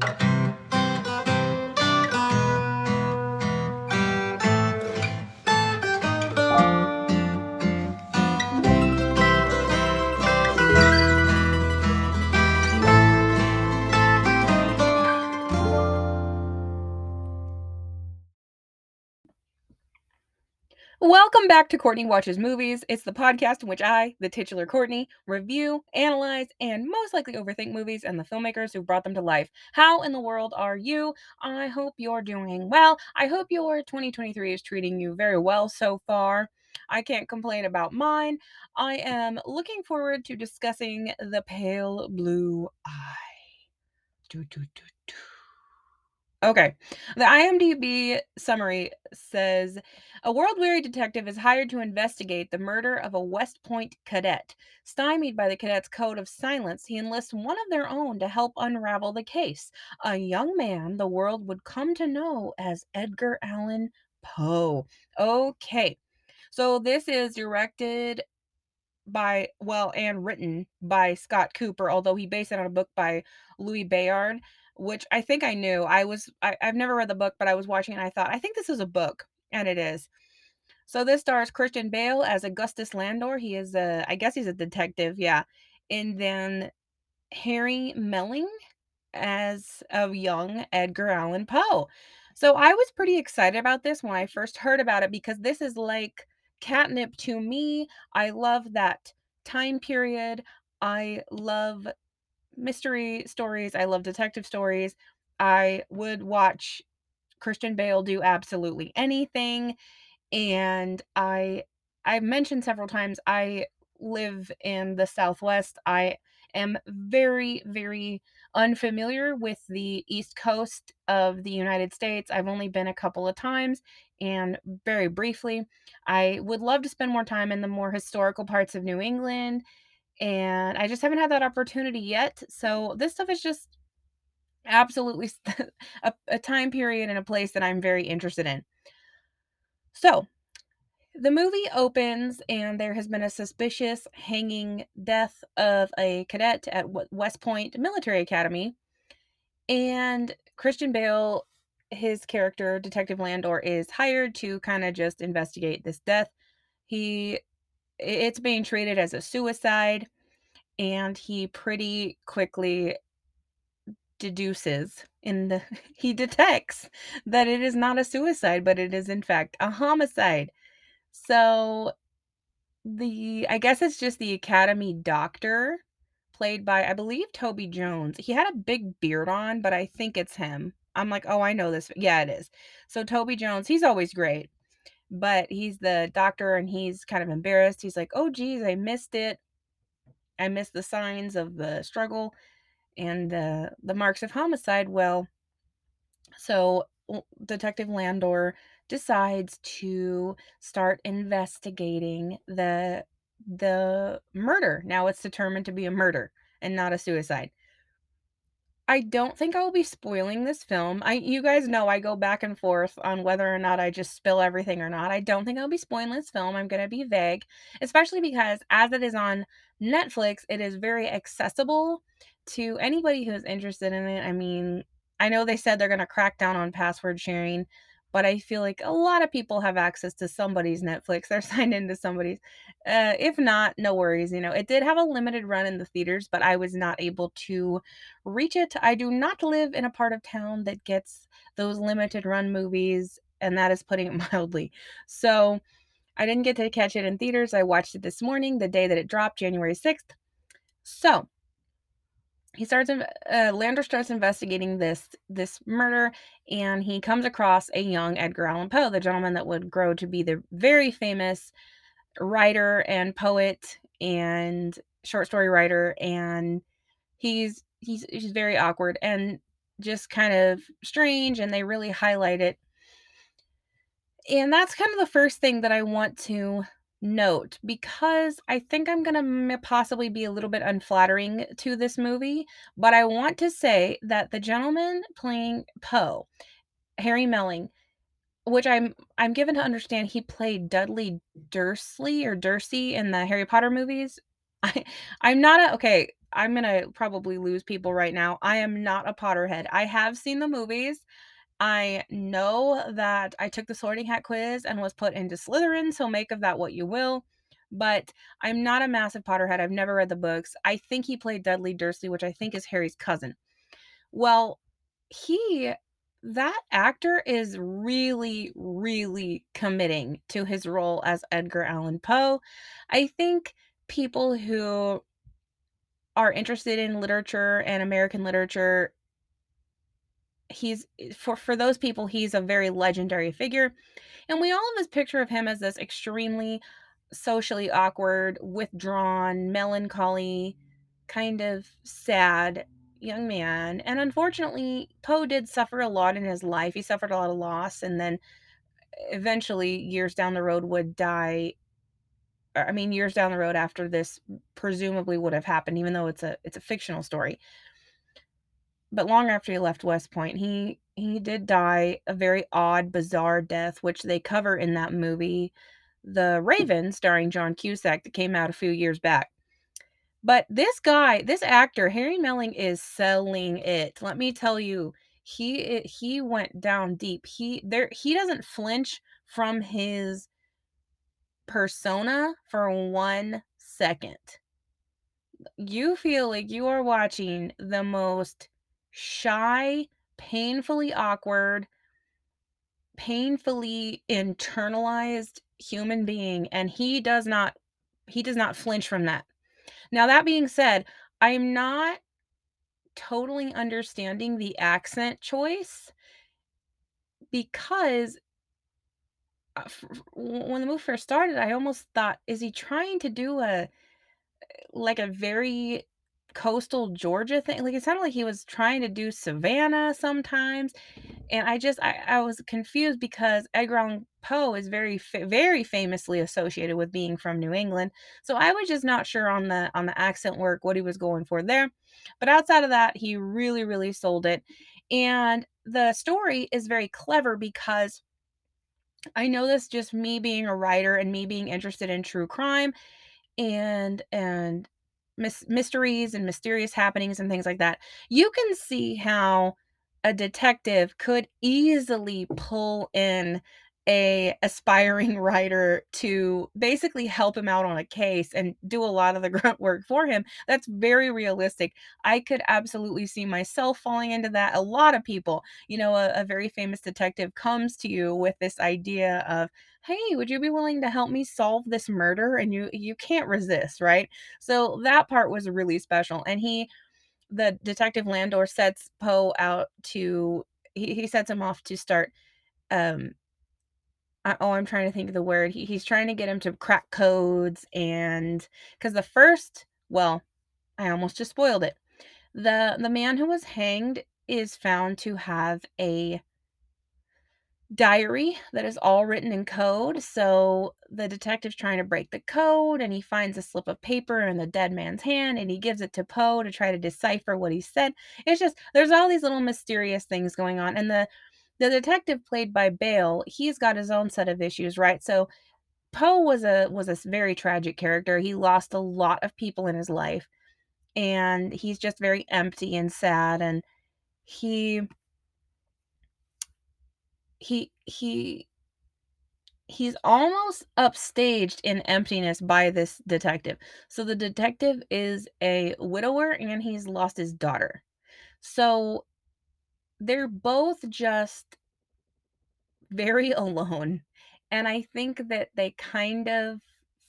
Thank you. Welcome back to Courtney Watches Movies. It's the podcast in which I, the titular Courtney, review, analyze, and most likely overthink movies and the filmmakers who brought them to life. How in the world are you? I hope you're doing well. I hope your 2023 is treating you very well so far. I can't complain about mine. I am looking forward to discussing The Pale Blue Eye. Do, do, do. Okay. The IMDb summary says a world weary detective is hired to investigate the murder of a West Point cadet. Stymied by the cadet's code of silence, he enlists one of their own to help unravel the case. A young man the world would come to know as Edgar Allan Poe. Okay. So this is directed by well and written by Scott Cooper, although he based it on a book by Louis Bayard which I think I knew. I was I, have never read the book, but I was watching and I thought, I think this is a book, and it is. So this stars Christian Bale as Augustus Landor. He is a I guess he's a detective, yeah. And then Harry Melling as a young Edgar Allan Poe. So I was pretty excited about this when I first heard about it because this is like catnip to me. I love that time period. I love mystery stories. I love detective stories. I would watch Christian Bale do absolutely anything. And I I've mentioned several times I live in the Southwest. I am very, very unfamiliar with the East Coast of the United States. I've only been a couple of times and very briefly. I would love to spend more time in the more historical parts of New England and I just haven't had that opportunity yet. So this stuff is just absolutely a, a time period and a place that I'm very interested in. So the movie opens, and there has been a suspicious hanging death of a cadet at West Point Military Academy. And Christian Bale, his character, Detective Landor, is hired to kind of just investigate this death. He it's being treated as a suicide and he pretty quickly deduces in the he detects that it is not a suicide but it is in fact a homicide. So the i guess it's just the academy doctor played by i believe toby jones. He had a big beard on but i think it's him. I'm like oh i know this. Yeah it is. So toby jones he's always great but he's the doctor and he's kind of embarrassed. He's like, "Oh geez, I missed it. I missed the signs of the struggle and the the marks of homicide." Well, so Detective Landor decides to start investigating the the murder. Now it's determined to be a murder and not a suicide. I don't think I will be spoiling this film. I you guys know I go back and forth on whether or not I just spill everything or not. I don't think I'll be spoiling this film. I'm going to be vague, especially because as it is on Netflix, it is very accessible to anybody who is interested in it. I mean, I know they said they're going to crack down on password sharing, but I feel like a lot of people have access to somebody's Netflix. They're signed into somebody's. Uh, if not, no worries. You know, it did have a limited run in the theaters, but I was not able to reach it. I do not live in a part of town that gets those limited run movies, and that is putting it mildly. So I didn't get to catch it in theaters. I watched it this morning, the day that it dropped, January 6th. So he starts uh, Landor starts investigating this this murder and he comes across a young Edgar Allan Poe, the gentleman that would grow to be the very famous writer and poet and short story writer and he's he's he's very awkward and just kind of strange and they really highlight it. And that's kind of the first thing that I want to note because I think I'm going to possibly be a little bit unflattering to this movie, but I want to say that the gentleman playing Poe, Harry Melling, which I'm I'm given to understand he played Dudley Dursley or Dursley in the Harry Potter movies. I I'm not a okay, I'm gonna probably lose people right now. I am not a Potterhead. I have seen the movies. I know that I took the sorting hat quiz and was put into Slytherin, so make of that what you will. But I'm not a massive Potterhead. I've never read the books. I think he played Dudley Dursley, which I think is Harry's cousin. Well, he that actor is really, really committing to his role as Edgar Allan Poe. I think people who are interested in literature and American literature he's eh, for for those people he's a very legendary figure and we all have this picture of him as this extremely socially awkward withdrawn melancholy kind of sad young man and unfortunately poe did suffer a lot in his life. He suffered a lot of loss and then eh, eventually years down the road would die i mean years down the road after this presumably would have happened even though it's a it's a fictional story but long after he left West Point, he he did die a very odd, bizarre death, which they cover in that movie, The hmm. Raven, starring John Cusack, that came out a few years back. But this guy, this actor, Harry Melling, is selling it. Let me tell you, he he went down deep. He there he doesn't flinch from his persona for one second. You feel like you are watching the most shy, painfully awkward, painfully internalized human being and he does not he does not flinch from that. Now that being said, I am not totally understanding the accent choice because uh, when the movie first started, I almost thought, is he trying to do a like a very coastal Georgia thing. Like it sounded like he was trying to do Savannah sometimes. And I just I, I was confused because Edgar Allan Poe is very very famously associated with being from New England. So I was just not sure on the on the accent work what he was going for there. But outside of that, he really really sold it. And the story is very clever because I know this just me being a writer and me being interested in true crime and and mis- mysteries and mysterious happenings and things like that, you can see how a detective could easily pull in a aspiring writer to basically help him out on a case and do a lot of the grunt work for him that's very realistic. I could absolutely see myself falling into that. A lot of people you know a, a very famous detective comes to you with this idea of hey would you be willing to help me solve this murder? And you you can't resist right? So that part was really special. And he the detective landor sets poe out to he, he sets him off to start um I, oh, I'm trying to think of the word. He, he's trying to get him to crack codes and because the first, well, I almost just spoiled it. The the man who was hanged is found to have a diary that is all written in code. So the detective's trying to break the code and he finds a slip of paper in the dead man's hand and he gives it to Poe to try to decipher what he said. It's just there's all these little mysterious things going on and the the detective played by Bale, he's got his own set of issues, right? So Poe was a was a very tragic character. He lost a lot of people in his life and he's just very empty and sad and he he he he's almost upstaged in emptiness by this detective. So the detective is a widower and he's lost his daughter. So they're both just very alone. And I think that they kind of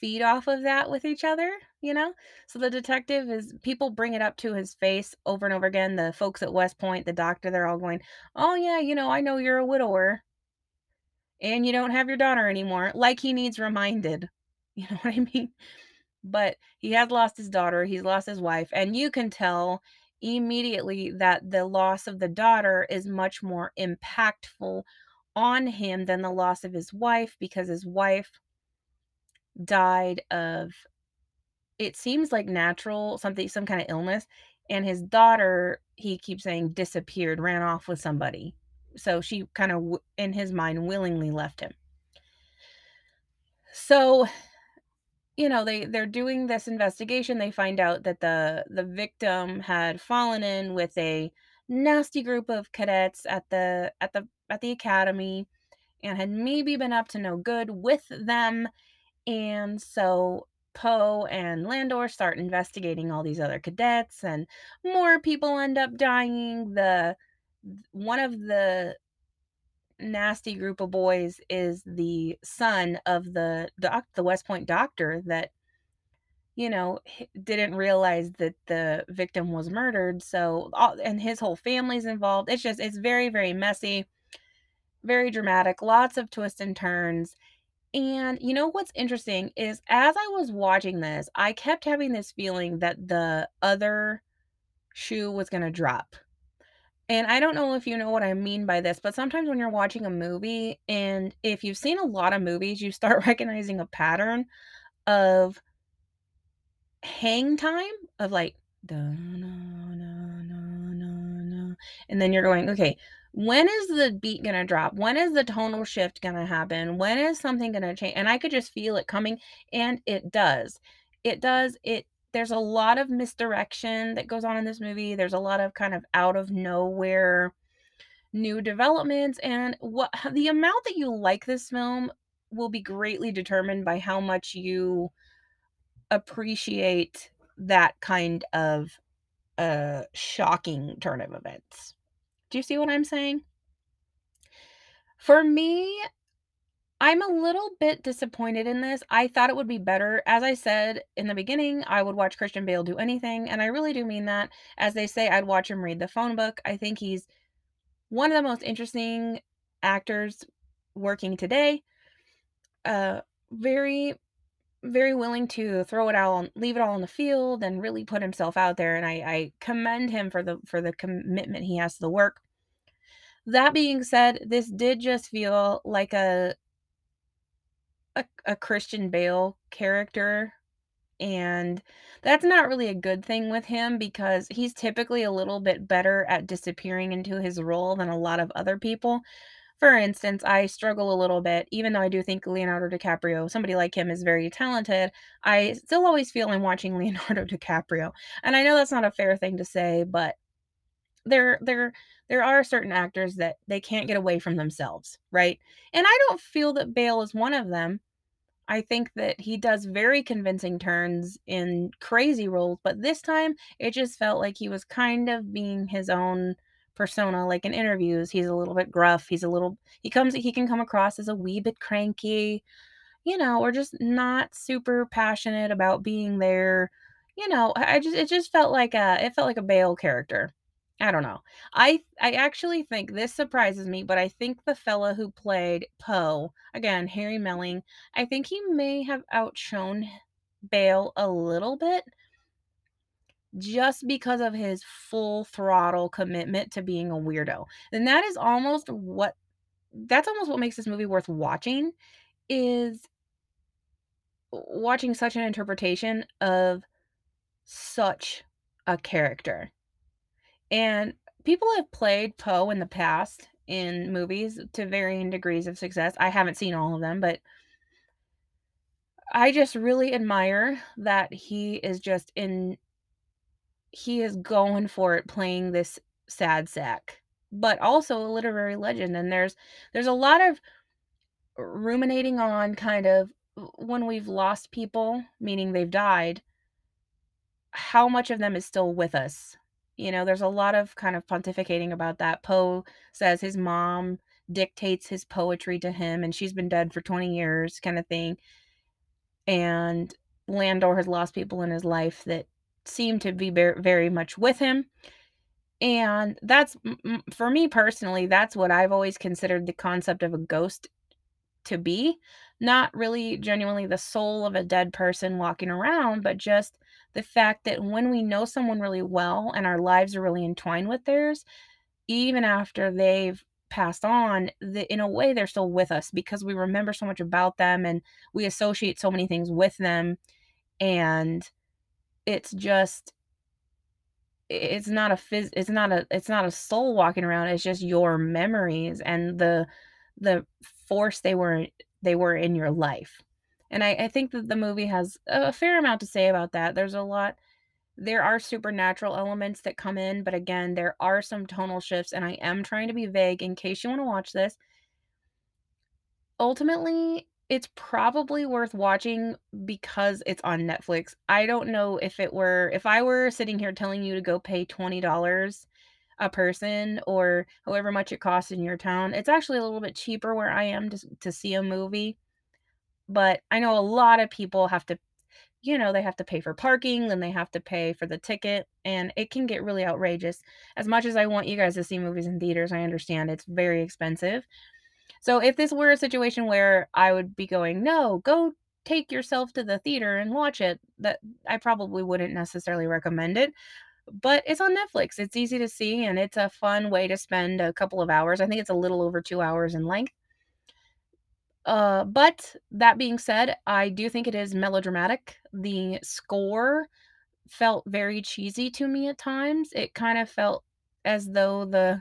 feed off of that with each other, you know? So the detective is people bring it up to his face over and over again. The folks at West Point, the doctor, they're all going, "Oh yeah, you know, I know you're a widower and you don't have your daughter anymore." Like he needs reminded. You know what I mean? But he has lost his daughter, he's lost his wife, and you can tell immediately that the loss of the daughter is much more impactful on him than the loss of his wife because his wife died of it seems like natural something some kind of illness and his daughter he keeps saying disappeared ran off with somebody. So she kind of in his mind willingly left him. So you know, they they're doing this investigation, they find out that the the victim had fallen in with a nasty group of cadets at the at the at the academy and had maybe been up to no good with them. And so Poe and Landor start investigating all these other cadets and more people end up dying. The one of the nasty group of boys is the son of the doc, the West Point doctor that you know didn't realize that the victim was murdered. So all, and his whole family's involved. It's just it's very very messy very dramatic lots of twists and turns. And you know what's interesting is as i was watching this i kept having this feeling that the other shoe was going to drop and I don't know if you know what I mean by this, but sometimes when you're watching a movie and if you've seen a lot of movies, you start recognizing a pattern of hang time of like and then you're going, okay, when is the beat gonna drop? When is the tonal shift gonna happen? When is something gonna change? And I could just feel it coming, and it does. It does. It there's a lot of misdirection that goes on in this movie. There's a lot of kind of out of nowhere new developments and what the amount that you like this film will be greatly determined by how much you appreciate that kind of uh shocking turn of events. Do you see what I'm saying? For me, I'm a little bit disappointed in this. I thought it would be better. As I said in the beginning, I would watch Christian Bale do anything, and I really do mean that. As they say, I'd watch him read the phone book. I think he's one of the most interesting actors working today. Uh very very willing to throw it on leave it all on the field and really put himself out there and I, I commend him for the for the commitment he has to the work. That being said, this did just feel like a a, a Christian Bale character. And that's not really a good thing with him because he's typically a little bit better at disappearing into his role than a lot of other people. For instance, I struggle a little bit, even though I do think Leonardo DiCaprio, somebody like him, is very talented. I still always feel I'm watching Leonardo DiCaprio. And I know that's not a fair thing to say, but there there there are certain actors that they can't get away from themselves, right? And I don't feel that Bale is one of them. I think that he does very convincing turns in crazy roles, but this time it just felt like he was kind of being his own persona. Like in interviews, he's a little bit gruff. He's a little he comes he can come across as a wee bit cranky, you know, or just not super passionate about being there. You know, I just it just felt like a it felt like a Bale character. I don't know. I I actually think this surprises me, but I think the fella who played Poe, again, Harry Melling, I think he may have outshone Bale a little bit just because of his full throttle commitment to being a weirdo. And that is almost what that's almost what makes this movie worth watching is watching such an interpretation of such a character. And people have played Poe in the past in movies to varying degrees of success. I haven't seen all of them, but I just really admire that he is just in he is going for it playing this sad sack, but also a literary legend and there's there's a lot of ruminating on kind of when we've lost people, meaning they've died, how much of them is still with us you know, there's a lot of kind of pontificating about that. Poe says his mom dictates his poetry to him and she's been dead for 20 years kind of thing. And Landor has lost people in his life that seem to be very much with him. And that's for me personally, that's what I've always considered the concept of a ghost to be. Not really genuinely the soul of a dead person walking around, but just the fact that when we know someone really well and our lives are really entwined with theirs, even after they've passed on, the, in a way they're still with us because we remember so much about them and we associate so many things with them. And it's just it's not a phys- it's not a it's not a soul walking around it's just your memories and the the force they were they were in your life And I, I think that the movie has a fair amount to say about that. There's a lot there are supernatural elements that come in, but again, there are some tonal shifts, and I am trying to be vague in case you want to watch this. Ultimately, it's probably worth watching because it's on Netflix. I don't know if it were if I were sitting here telling you to go pay $20 a person or however much it costs in your town. It's actually a little bit cheaper where I am to to see a movie. But I know a lot of people have to you know, they have to pay for parking, then they have to pay for the ticket, and it can get really outrageous. As much as I want you guys to see movies in theaters, I understand it's very expensive. So if this were a situation where I would be going, "No, go take yourself to the theater and watch it," that I probably wouldn't necessarily recommend it. But it's on Netflix. It's easy to see and it's a fun way to spend a couple of hours. I think it's a little over 2 hours in length. Uh, but that being said, I do think it is melodramatic. The score felt very cheesy to me at times. It kind of felt as though the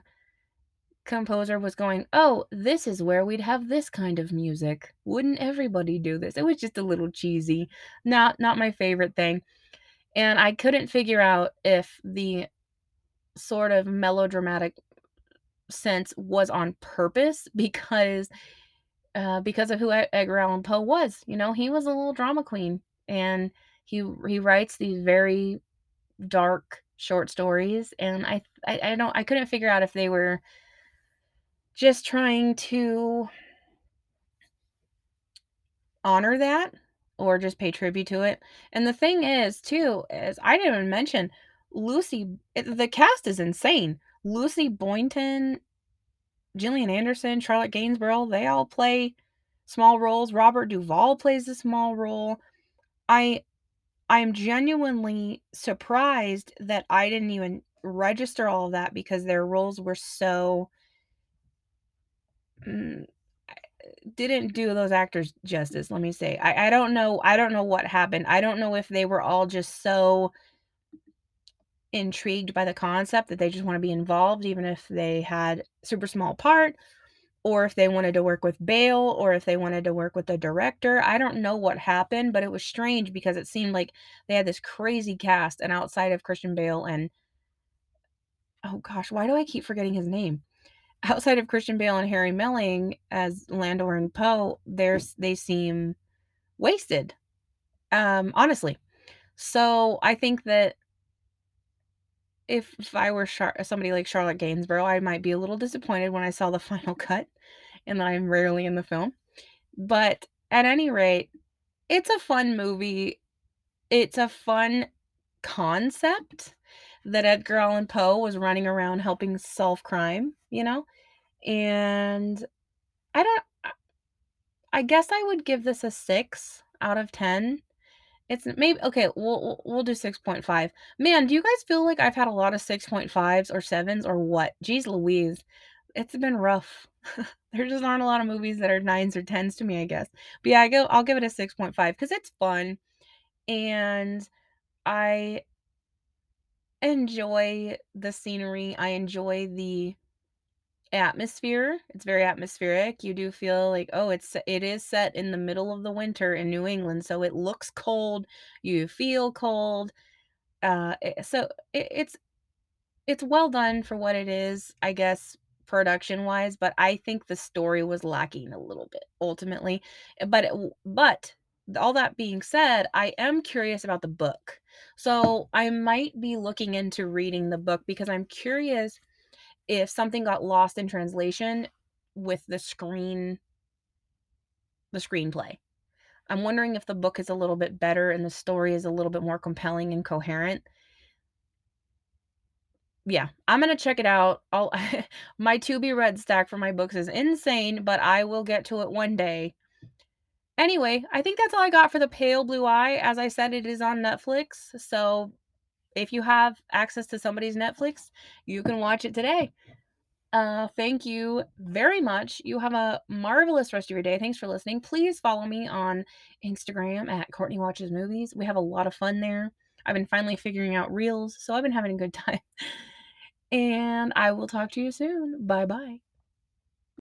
composer was going, "Oh, this is where we'd have this kind of music. Wouldn't everybody do this?" It was just a little cheesy. Not not my favorite thing. And I couldn't figure out if the sort of melodramatic sense was on purpose because uh, because of who Edgar Allan Poe was, you know, he was a little drama queen, and he he writes these very dark short stories, and I I I don't I couldn't figure out if they were just trying to honor that or just pay tribute to it. And the thing is, too, is I didn't even mention Lucy it the cast is insane. Lucy Boynton, Gillian Anderson, Charlotte Gainsbourg, they all play small roles. Robert Duvall plays a small role. I I'm genuinely surprised that I didn't even register all of that because their roles were so mm, didn't do those actors justice, let me say. I I don't know I don't know what happened. I don't know if they were all just so intrigued by the concept that they just wanna be involved even if they had super small part, or if they wanted to work with Bale, or if they wanted to work with the director. I don't know what happened, but it was strange because it seemed like they had this crazy cast, and outside of Christian Bale and oh gosh, why do I keep forgetting his name? Outside of Christian Bale and Harry Melling as Landor and Poe, there's they seem wasted, um, honestly. So, I think that if if I were Char uh, somebody like Charlotte Gainsbourg, I might be a little disappointed when I saw the final cut and that I'm rarely in the film. But at any rate, it's a fun movie. It's a fun concept that Edgar Allan Poe was running around helping solve crime, you know? And I don't I I guess I would give this a 6 out of 10. It's maybe okay, we'll we'll do 6.5. Man, do you guys feel like I've had a lot of 6.5s or 7s or what? Jeez Louise. It's been rough. There just aren't a lot of movies that are 9s or 10s to me, I guess. But yeah, I go I'll give it a six point five because it's fun, and I enjoy the scenery, I enjoy the atmosphere. It's very atmospheric. You do feel like, oh, it's it is set in the middle of the winter in New England, so it looks cold, you feel cold. Uh, eh, so it it's it's well done for what it is, I guess, production-wise, but I think the story was lacking a little bit ultimately. Eh, but it but all that being said, I am curious about the book. So, I might be looking into reading the book because I'm curious if something got lost in translation with the screen the screenplay. I'm wondering if the book is a little bit better and the story is a little bit more compelling and coherent. Yeah, I'm gonna check it out. I'll my to be read stack for my books is insane, but I will get to it one day. Anyway, I think that's all I got for The Pale Blue Eye. As I said, it is on Netflix, so if you have access to somebody's Netflix, you can watch it today. Uh, thank you very much. You have a marvelous rest of your day. Thanks for listening. Please follow me on Instagram at Courtney Watches Movies. We have a lot of fun there. I've been finally figuring out reels, so I've been having a good time. And I will talk to you soon. Bye bye.